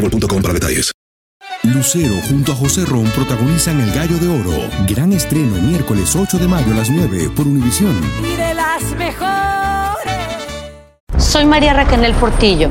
boostmobile.com para detalles. Lucero junto a José Ron protagonizan El Gallo de Oro. Gran estreno miércoles 8 de mayo a las 9 por Univisión. Y de las mejores. Soy María Raquel Portillo.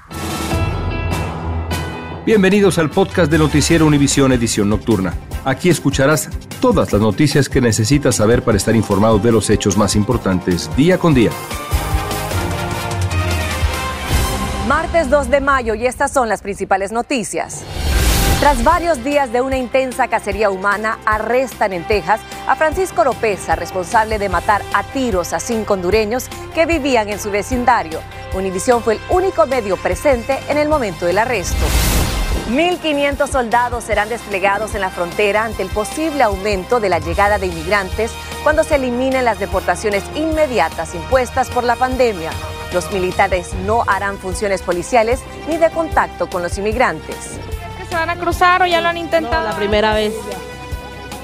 Bienvenidos al podcast de Noticiero Univisión Edición Nocturna. Aquí escucharás todas las noticias que necesitas saber para estar informado de los hechos más importantes día con día. Martes 2 de mayo y estas son las principales noticias. Tras varios días de una intensa cacería humana, arrestan en Texas a Francisco Oropesa, responsable de matar a tiros a cinco hondureños que vivían en su vecindario. Univisión fue el único medio presente en el momento del arresto. 1.500 soldados serán desplegados en la frontera ante el posible aumento de la llegada de inmigrantes cuando se eliminen las deportaciones inmediatas impuestas por la pandemia. Los militares no harán funciones policiales ni de contacto con los inmigrantes. ¿Se van a cruzar o ya lo han intentado? la primera vez.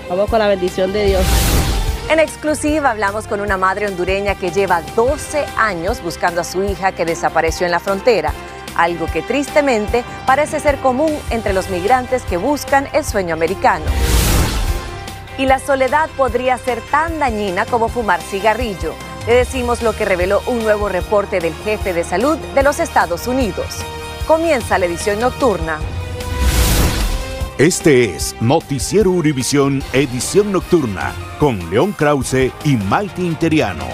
Vamos con la bendición de Dios. En exclusiva hablamos con una madre hondureña que lleva 12 años buscando a su hija que desapareció en la frontera algo que tristemente parece ser común entre los migrantes que buscan el sueño americano. Y la soledad podría ser tan dañina como fumar cigarrillo. Le decimos lo que reveló un nuevo reporte del jefe de salud de los Estados Unidos. Comienza la edición nocturna. Este es Noticiero Univisión Edición Nocturna con León Krause y Maite Interiano.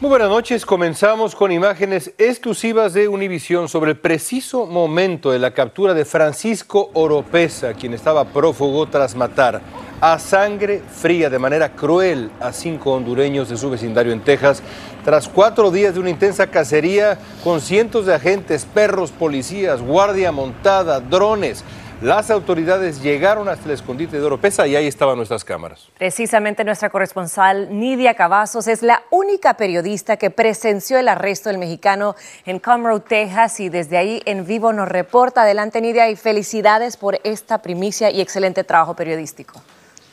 Muy buenas noches, comenzamos con imágenes exclusivas de Univisión sobre el preciso momento de la captura de Francisco Oropesa, quien estaba prófugo tras matar a sangre fría de manera cruel a cinco hondureños de su vecindario en Texas, tras cuatro días de una intensa cacería con cientos de agentes, perros, policías, guardia montada, drones. Las autoridades llegaron hasta el escondite de Oropesa y ahí estaban nuestras cámaras. Precisamente nuestra corresponsal Nidia Cavazos es la única periodista que presenció el arresto del mexicano en Conroe, Texas y desde ahí en vivo nos reporta. Adelante Nidia y felicidades por esta primicia y excelente trabajo periodístico.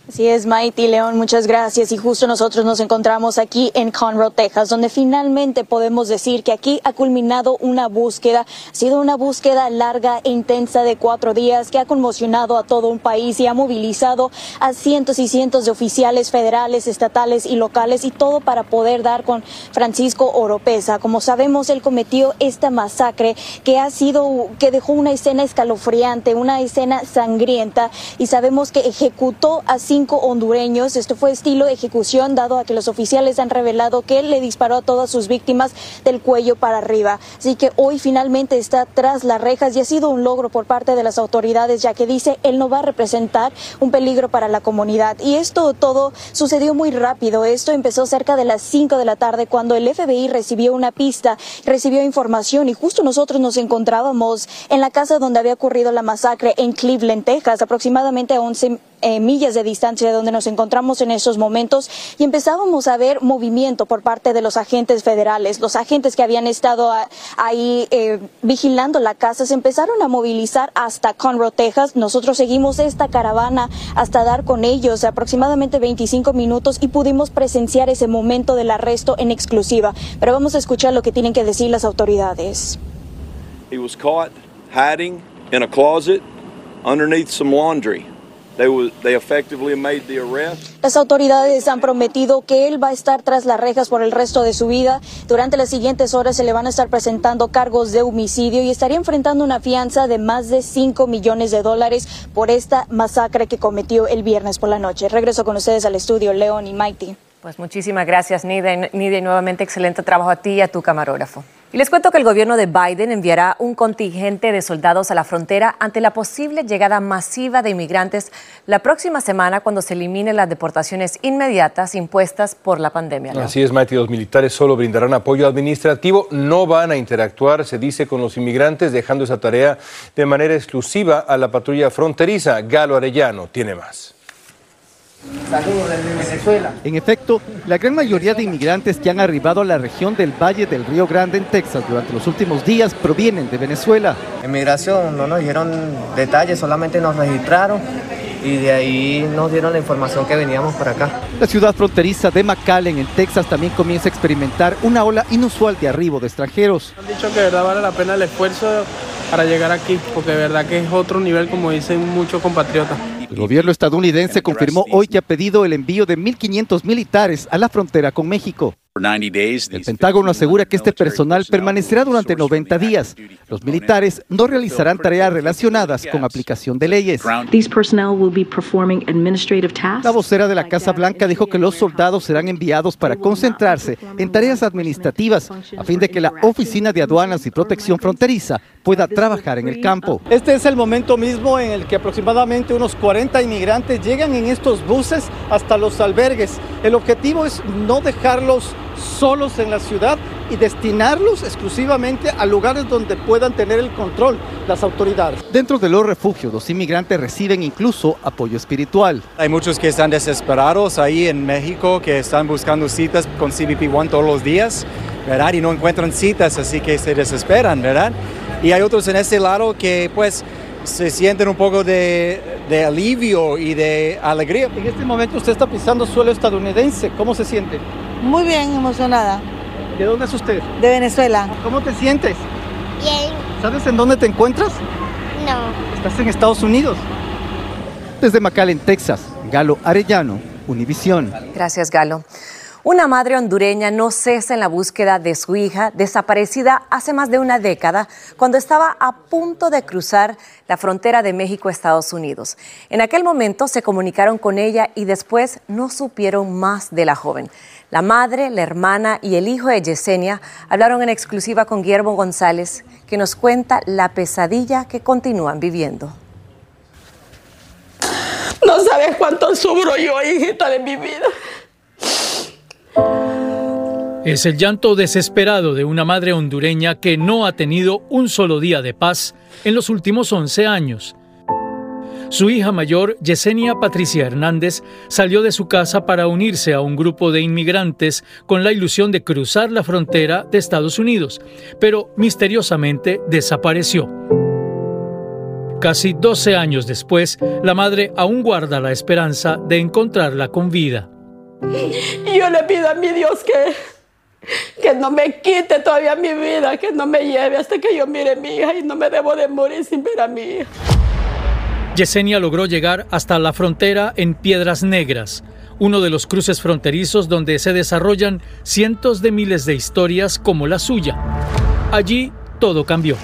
Así es, Maite León, muchas gracias. Y justo nosotros nos encontramos aquí en Conroe, Texas, donde finalmente podemos decir que aquí ha culminado una búsqueda. Ha sido una búsqueda larga e intensa de cuatro días que ha conmocionado a todo un país y ha movilizado a cientos y cientos de oficiales federales, estatales y locales y todo para poder dar con Francisco Oropesa. Como sabemos, él cometió esta masacre que ha sido, que dejó una escena escalofriante, una escena sangrienta y sabemos que ejecutó así cinco hondureños. Esto fue estilo ejecución, dado a que los oficiales han revelado que él le disparó a todas sus víctimas del cuello para arriba. Así que hoy finalmente está tras las rejas y ha sido un logro por parte de las autoridades, ya que dice él no va a representar un peligro para la comunidad. Y esto todo sucedió muy rápido. Esto empezó cerca de las 5 de la tarde cuando el FBI recibió una pista, recibió información y justo nosotros nos encontrábamos en la casa donde había ocurrido la masacre en Cleveland, Texas, aproximadamente a 11 eh, millas de distancia de donde nos encontramos en esos momentos y empezábamos a ver movimiento por parte de los agentes federales. Los agentes que habían estado ahí eh, vigilando la casa se empezaron a movilizar hasta Conroe, Texas. Nosotros seguimos esta caravana hasta dar con ellos aproximadamente 25 minutos y pudimos presenciar ese momento del arresto en exclusiva. Pero vamos a escuchar lo que tienen que decir las autoridades. He was caught hiding in a closet underneath some laundry. Las autoridades han prometido que él va a estar tras las rejas por el resto de su vida. Durante las siguientes horas se le van a estar presentando cargos de homicidio y estaría enfrentando una fianza de más de 5 millones de dólares por esta masacre que cometió el viernes por la noche. Regreso con ustedes al estudio, León y Mighty. Pues muchísimas gracias, Nidia. Nidia, y nuevamente excelente trabajo a ti y a tu camarógrafo. Y les cuento que el gobierno de Biden enviará un contingente de soldados a la frontera ante la posible llegada masiva de inmigrantes la próxima semana cuando se eliminen las deportaciones inmediatas impuestas por la pandemia. Así es, Mati. Los militares solo brindarán apoyo administrativo, no van a interactuar, se dice, con los inmigrantes, dejando esa tarea de manera exclusiva a la patrulla fronteriza. Galo Arellano tiene más. Saludos desde Venezuela. En efecto, la gran mayoría de inmigrantes que han arribado a la región del Valle del Río Grande en Texas durante los últimos días provienen de Venezuela. En migración no nos dijeron detalles, solamente nos registraron y de ahí nos dieron la información que veníamos para acá. La ciudad fronteriza de McAllen, en Texas, también comienza a experimentar una ola inusual de arribo de extranjeros. Han dicho que de verdad vale la pena el esfuerzo para llegar aquí, porque de verdad que es otro nivel, como dicen muchos compatriotas. El gobierno estadounidense confirmó hoy que ha pedido el envío de 1.500 militares a la frontera con México. El Pentágono asegura que este personal permanecerá durante 90 días. Los militares no realizarán tareas relacionadas con aplicación de leyes. La vocera de la Casa Blanca dijo que los soldados serán enviados para concentrarse en tareas administrativas a fin de que la Oficina de Aduanas y Protección Fronteriza pueda trabajar en el campo. Este es el momento mismo en el que aproximadamente unos 40 inmigrantes llegan en estos buses hasta los albergues. El objetivo es no dejarlos solos en la ciudad y destinarlos exclusivamente a lugares donde puedan tener el control las autoridades. Dentro de los refugios, los inmigrantes reciben incluso apoyo espiritual. Hay muchos que están desesperados ahí en México, que están buscando citas con CBP One todos los días, ¿verdad? Y no encuentran citas, así que se desesperan, ¿verdad? Y hay otros en este lado que pues se sienten un poco de, de, alivio y de alegría. En este momento usted está pisando suelo estadounidense. ¿Cómo se siente? Muy bien, emocionada. ¿De dónde es usted? De Venezuela. ¿Cómo te sientes? Bien. ¿Sabes en dónde te encuentras? No. ¿Estás en Estados Unidos? Desde McAllen, Texas, Galo Arellano, Univisión. Gracias, Galo. Una madre hondureña no cesa en la búsqueda de su hija, desaparecida hace más de una década, cuando estaba a punto de cruzar la frontera de México-Estados Unidos. En aquel momento se comunicaron con ella y después no supieron más de la joven. La madre, la hermana y el hijo de Yesenia hablaron en exclusiva con Guillermo González, que nos cuenta la pesadilla que continúan viviendo. No sabes cuánto sufro yo, hijita de mi vida. Es el llanto desesperado de una madre hondureña que no ha tenido un solo día de paz en los últimos 11 años. Su hija mayor, Yesenia Patricia Hernández, salió de su casa para unirse a un grupo de inmigrantes con la ilusión de cruzar la frontera de Estados Unidos, pero misteriosamente desapareció. Casi 12 años después, la madre aún guarda la esperanza de encontrarla con vida. Yo le pido a mi Dios que, que no me quite todavía mi vida, que no me lleve hasta que yo mire a mi hija y no me debo de morir sin ver a mi hija. Yesenia logró llegar hasta la frontera en Piedras Negras, uno de los cruces fronterizos donde se desarrollan cientos de miles de historias como la suya. Allí todo cambió.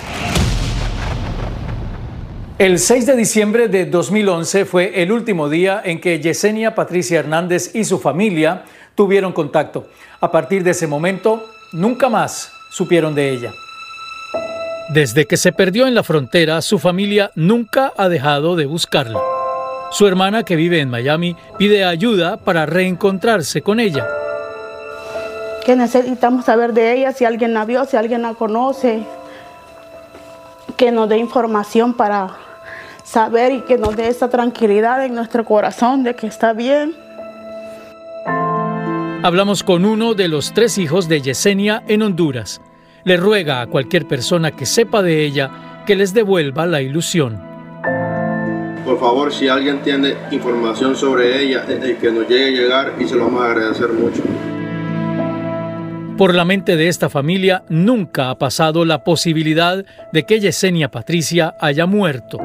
El 6 de diciembre de 2011 fue el último día en que Yesenia Patricia Hernández y su familia tuvieron contacto. A partir de ese momento, nunca más supieron de ella. Desde que se perdió en la frontera, su familia nunca ha dejado de buscarla. Su hermana, que vive en Miami, pide ayuda para reencontrarse con ella. Que necesitamos saber de ella, si alguien la vio, si alguien la conoce, que nos dé información para saber y que nos dé esa tranquilidad en nuestro corazón de que está bien. Hablamos con uno de los tres hijos de Yesenia en Honduras. Le ruega a cualquier persona que sepa de ella que les devuelva la ilusión. Por favor, si alguien tiene información sobre ella, eh, que nos llegue a llegar y se lo vamos a agradecer mucho. Por la mente de esta familia nunca ha pasado la posibilidad de que Yesenia Patricia haya muerto.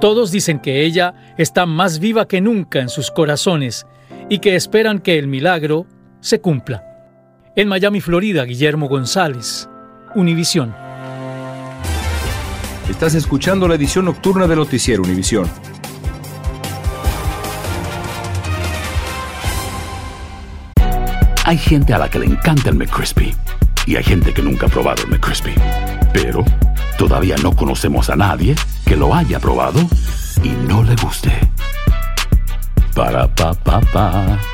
Todos dicen que ella está más viva que nunca en sus corazones y que esperan que el milagro se cumpla. En Miami, Florida, Guillermo González, Univisión. Estás escuchando la edición nocturna de Noticiero Univisión. Hay gente a la que le encanta el McCrispy y hay gente que nunca ha probado el McCrispy. Pero todavía no conocemos a nadie que lo haya probado y no le guste. Para pa pa pa.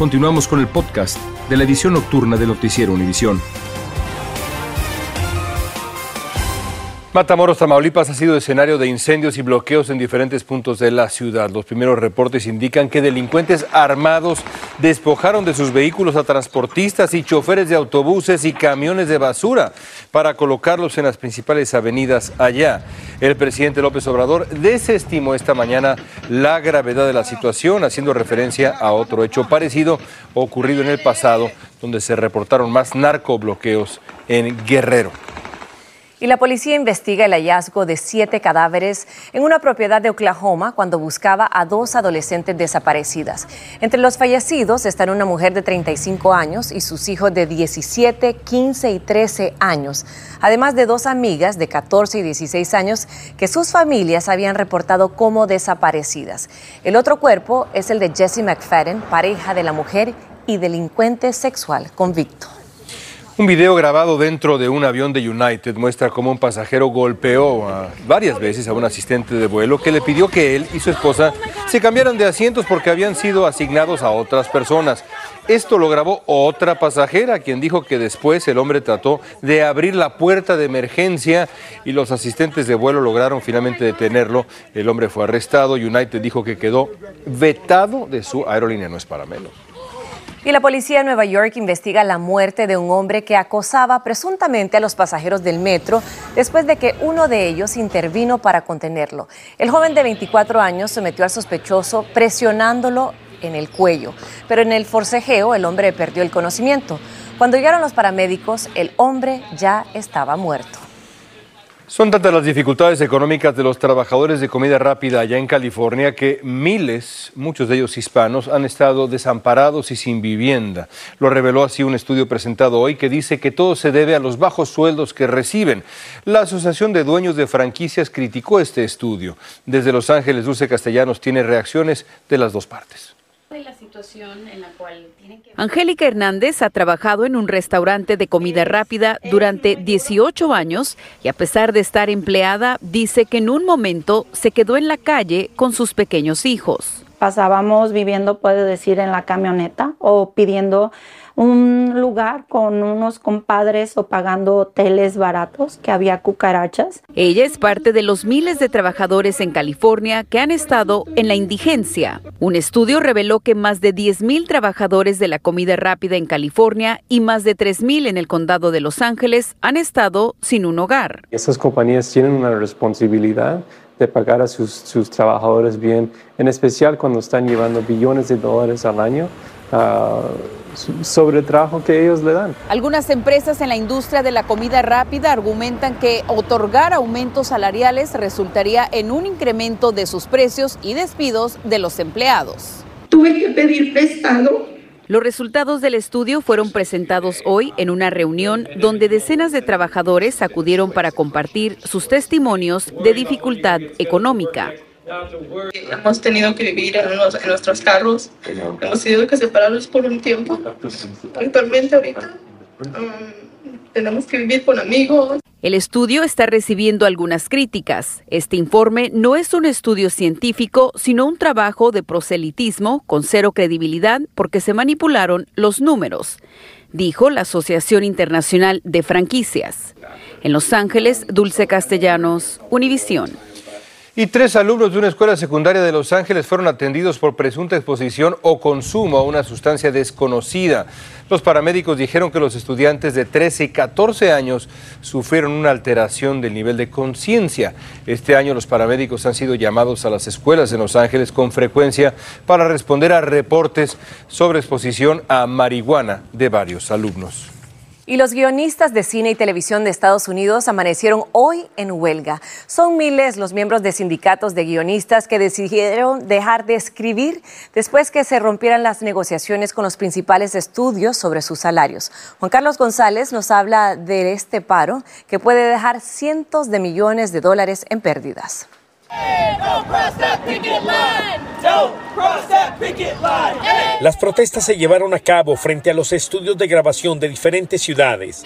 Continuamos con el podcast de la edición nocturna de Noticiero Univisión. Matamoros, Tamaulipas ha sido escenario de incendios y bloqueos en diferentes puntos de la ciudad. Los primeros reportes indican que delincuentes armados despojaron de sus vehículos a transportistas y choferes de autobuses y camiones de basura para colocarlos en las principales avenidas allá. El presidente López Obrador desestimó esta mañana la gravedad de la situación, haciendo referencia a otro hecho parecido ocurrido en el pasado, donde se reportaron más narcobloqueos en Guerrero. Y la policía investiga el hallazgo de siete cadáveres en una propiedad de Oklahoma cuando buscaba a dos adolescentes desaparecidas. Entre los fallecidos están una mujer de 35 años y sus hijos de 17, 15 y 13 años, además de dos amigas de 14 y 16 años que sus familias habían reportado como desaparecidas. El otro cuerpo es el de Jesse McFadden, pareja de la mujer y delincuente sexual convicto. Un video grabado dentro de un avión de United muestra cómo un pasajero golpeó varias veces a un asistente de vuelo que le pidió que él y su esposa se cambiaran de asientos porque habían sido asignados a otras personas. Esto lo grabó otra pasajera, quien dijo que después el hombre trató de abrir la puerta de emergencia y los asistentes de vuelo lograron finalmente detenerlo. El hombre fue arrestado. United dijo que quedó vetado de su aerolínea, no es para menos. Y la policía de Nueva York investiga la muerte de un hombre que acosaba presuntamente a los pasajeros del metro después de que uno de ellos intervino para contenerlo. El joven de 24 años sometió al sospechoso presionándolo en el cuello, pero en el forcejeo el hombre perdió el conocimiento. Cuando llegaron los paramédicos, el hombre ya estaba muerto. Son tantas las dificultades económicas de los trabajadores de comida rápida allá en California que miles, muchos de ellos hispanos, han estado desamparados y sin vivienda. Lo reveló así un estudio presentado hoy que dice que todo se debe a los bajos sueldos que reciben. La Asociación de Dueños de Franquicias criticó este estudio. Desde Los Ángeles, Dulce Castellanos tiene reacciones de las dos partes. Angélica Hernández ha trabajado en un restaurante de comida rápida durante 18 años y a pesar de estar empleada, dice que en un momento se quedó en la calle con sus pequeños hijos. Pasábamos viviendo, puede decir, en la camioneta o pidiendo un lugar con unos compadres o pagando hoteles baratos que había cucarachas. Ella es parte de los miles de trabajadores en California que han estado en la indigencia. Un estudio reveló que más de 10.000 trabajadores de la comida rápida en California y más de 3.000 en el condado de Los Ángeles han estado sin un hogar. Esas compañías tienen una responsabilidad de pagar a sus, sus trabajadores bien, en especial cuando están llevando billones de dólares al año. Uh, sobre el trabajo que ellos le dan. Algunas empresas en la industria de la comida rápida argumentan que otorgar aumentos salariales resultaría en un incremento de sus precios y despidos de los empleados. Tuve que pedir prestado Los resultados del estudio fueron presentados hoy en una reunión donde decenas de trabajadores acudieron para compartir sus testimonios de dificultad económica. Hemos tenido que vivir en, nuestros carros, hemos tenido que separarnos por un tiempo. Actualmente ahorita um, tenemos que vivir con amigos. El estudio está recibiendo algunas críticas. Este informe no es un estudio científico, sino un trabajo de proselitismo con cero credibilidad porque se manipularon los números, dijo la Asociación Internacional de Franquicias. En Los Ángeles, Dulce Castellanos, Univisión. Y tres alumnos de una escuela secundaria de Los Ángeles fueron atendidos por presunta exposición o consumo a una sustancia desconocida. Los paramédicos dijeron que los estudiantes de 13 y 14 años sufrieron una alteración del nivel de conciencia. Este año los paramédicos han sido llamados a las escuelas de Los Ángeles con frecuencia para responder a reportes sobre exposición a marihuana de varios alumnos. Y los guionistas de cine y televisión de Estados Unidos amanecieron hoy en huelga. Son miles los miembros de sindicatos de guionistas que decidieron dejar de escribir después que se rompieran las negociaciones con los principales estudios sobre sus salarios. Juan Carlos González nos habla de este paro que puede dejar cientos de millones de dólares en pérdidas. Las protestas se llevaron a cabo frente a los estudios de grabación de diferentes ciudades.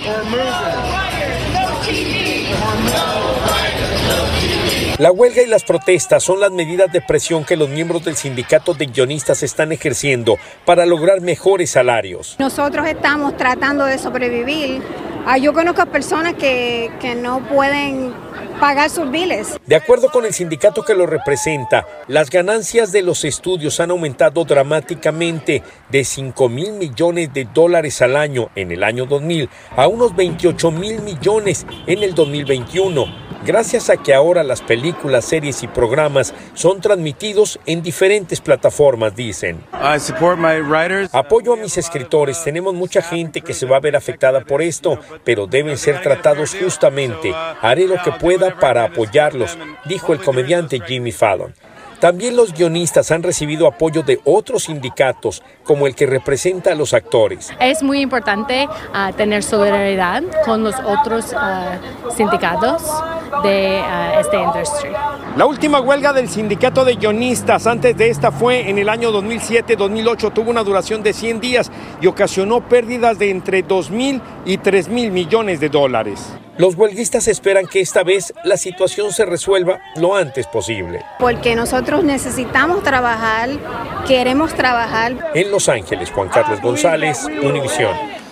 La huelga y las protestas son las medidas de presión que los miembros del sindicato de guionistas están ejerciendo para lograr mejores salarios. Nosotros estamos tratando de sobrevivir. Ah, yo conozco personas que, que no pueden pagar sus biles. De acuerdo con el sindicato que lo representa, las ganancias de los estudios han aumentado dramáticamente de 5 mil millones de dólares al año en el año 2000 a unos 28 mil millones en el 2021 gracias a que ahora las películas, series y programas son transmitidos en diferentes plataformas, dicen. Apoyo a mis escritores. Tenemos mucha gente que se va a ver afectada por esto, pero deben ser tratados justamente. Haré lo que pueda para apoyarlos, dijo el comediante Jimmy Fallon. También los guionistas han recibido apoyo de otros sindicatos, como el que representa a los actores. Es muy importante ah, tener solidaridad con los otros ah, sindicatos de uh, esta industria. La última huelga del sindicato de guionistas antes de esta fue en el año 2007-2008, tuvo una duración de 100 días y ocasionó pérdidas de entre 2 mil y 3 mil millones de dólares. Los huelguistas esperan que esta vez la situación se resuelva lo antes posible. Porque nosotros necesitamos trabajar, queremos trabajar. En Los Ángeles, Juan Carlos González, Univisión.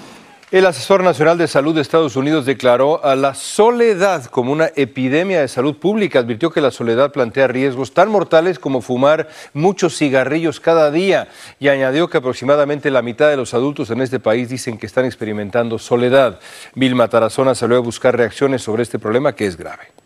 El asesor nacional de salud de Estados Unidos declaró a la soledad como una epidemia de salud pública. Advirtió que la soledad plantea riesgos tan mortales como fumar muchos cigarrillos cada día y añadió que aproximadamente la mitad de los adultos en este país dicen que están experimentando soledad. Vilma Tarazona salió a buscar reacciones sobre este problema que es grave.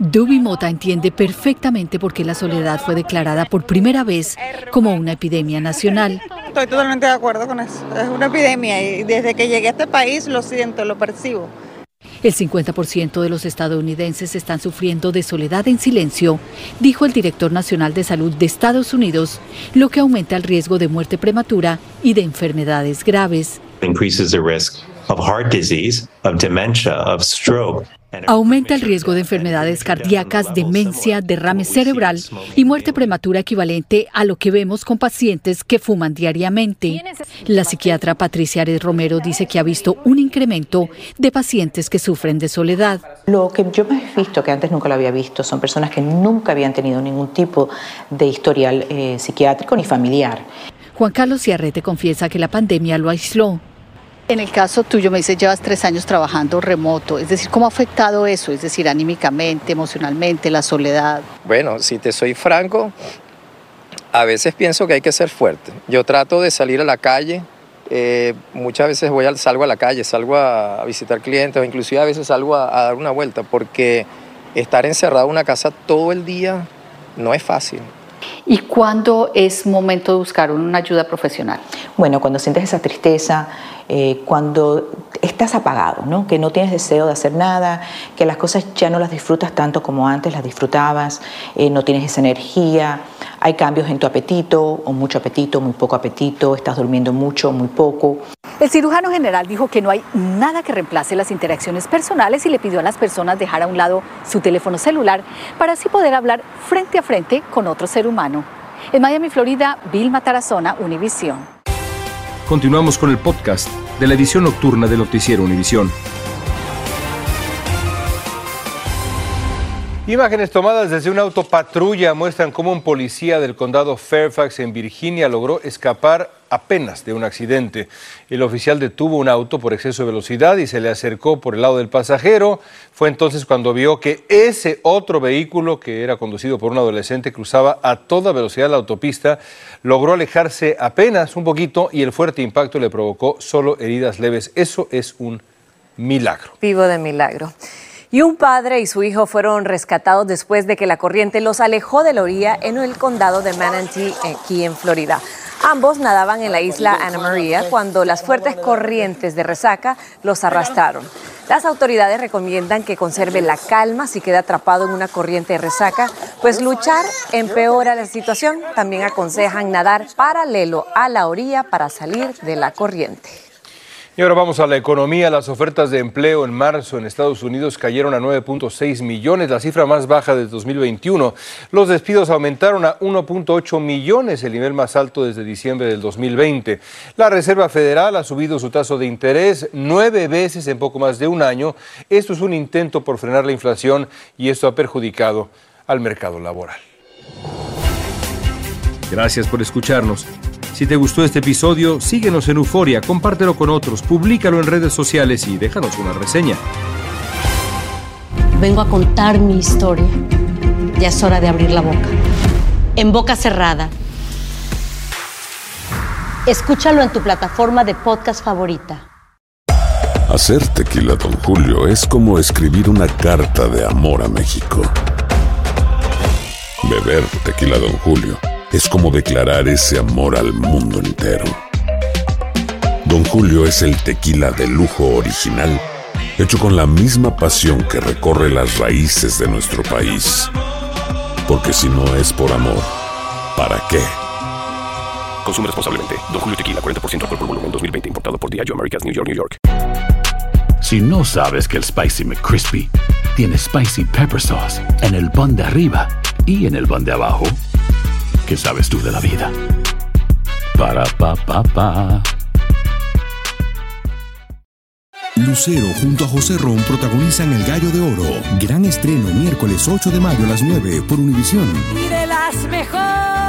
Duby Mota entiende perfectamente por qué la soledad fue declarada por primera vez como una epidemia nacional. Estoy totalmente de acuerdo con eso. Es una epidemia y desde que llegué a este país lo siento, lo percibo. El 50% de los estadounidenses están sufriendo de soledad en silencio, dijo el director nacional de salud de Estados Unidos, lo que aumenta el riesgo de muerte prematura y de enfermedades graves. Increases the risk of heart disease, of dementia, of stroke, Aumenta el riesgo de enfermedades cardíacas, demencia, derrame cerebral y muerte prematura equivalente a lo que vemos con pacientes que fuman diariamente. La psiquiatra Patricia Ares Romero dice que ha visto un incremento de pacientes que sufren de soledad. Lo que yo he visto, que antes nunca lo había visto, son personas que nunca habían tenido ningún tipo de historial eh, psiquiátrico ni familiar. Juan Carlos Ciarrete confiesa que la pandemia lo aisló en el caso tuyo me dices, llevas tres años trabajando remoto, es decir, ¿cómo ha afectado eso? Es decir, anímicamente, emocionalmente, la soledad. Bueno, si te soy franco, a veces pienso que hay que ser fuerte. Yo trato de salir a la calle, eh, muchas veces voy al, salgo a la calle, salgo a, visitar clientes o inclusive a veces salgo a, a dar una vuelta porque estar encerrado en una casa todo el día no es fácil. ¿Y cuándo es momento de buscar una ayuda profesional? Bueno, cuando sientes esa tristeza, eh, cuando estás apagado, que no tienes deseo de hacer nada, que las cosas ya no las disfrutas tanto como antes las disfrutabas, eh, no tienes esa energía, hay cambios en tu apetito, o mucho apetito, muy poco apetito, estás durmiendo mucho, muy poco. El cirujano general dijo que no hay nada que reemplace las interacciones personales y le pidió a las personas dejar a un lado su teléfono celular para así poder hablar frente a frente con otro ser humano. En Miami, Florida, Vilma Tarazona, Univisión. Continuamos con el podcast de la edición nocturna de Noticiero Univisión. Imágenes tomadas desde una autopatrulla muestran cómo un policía del condado Fairfax en Virginia logró escapar apenas de un accidente. El oficial detuvo un auto por exceso de velocidad y se le acercó por el lado del pasajero. Fue entonces cuando vio que ese otro vehículo, que era conducido por un adolescente, cruzaba a toda velocidad la autopista, logró alejarse apenas un poquito y el fuerte impacto le provocó solo heridas leves. Eso es un milagro. Vivo de milagro. Y un padre y su hijo fueron rescatados después de que la corriente los alejó de la orilla en el condado de Manatee, aquí en Florida. Ambos nadaban en la isla Ana Maria cuando las fuertes corrientes de resaca los arrastraron. Las autoridades recomiendan que conserve la calma si queda atrapado en una corriente de resaca, pues luchar empeora la situación. También aconsejan nadar paralelo a la orilla para salir de la corriente. Y ahora vamos a la economía. Las ofertas de empleo en marzo en Estados Unidos cayeron a 9.6 millones, la cifra más baja desde 2021. Los despidos aumentaron a 1.8 millones, el nivel más alto desde diciembre del 2020. La Reserva Federal ha subido su tasa de interés nueve veces en poco más de un año. Esto es un intento por frenar la inflación y esto ha perjudicado al mercado laboral. Gracias por escucharnos. Si te gustó este episodio, síguenos en Euforia, compártelo con otros, públicalo en redes sociales y déjanos una reseña. Vengo a contar mi historia. Ya es hora de abrir la boca. En boca cerrada. Escúchalo en tu plataforma de podcast favorita. Hacer tequila, Don Julio, es como escribir una carta de amor a México. Beber tequila, Don Julio es como declarar ese amor al mundo entero. Don Julio es el tequila de lujo original, hecho con la misma pasión que recorre las raíces de nuestro país. Porque si no es por amor, ¿para qué? Consume responsablemente. Don Julio Tequila, 40% alcohol por volumen, 2020. Importado por Diageo Americas, New York, New York. Si no sabes que el Spicy McCrispy tiene Spicy Pepper Sauce en el pan de arriba y en el pan de abajo, ¿Qué sabes tú de la vida? Para pa pa pa. Lucero junto a José Ron protagonizan El Gallo de Oro. Gran estreno miércoles 8 de mayo a las 9 por Univisión. Y de las mejores.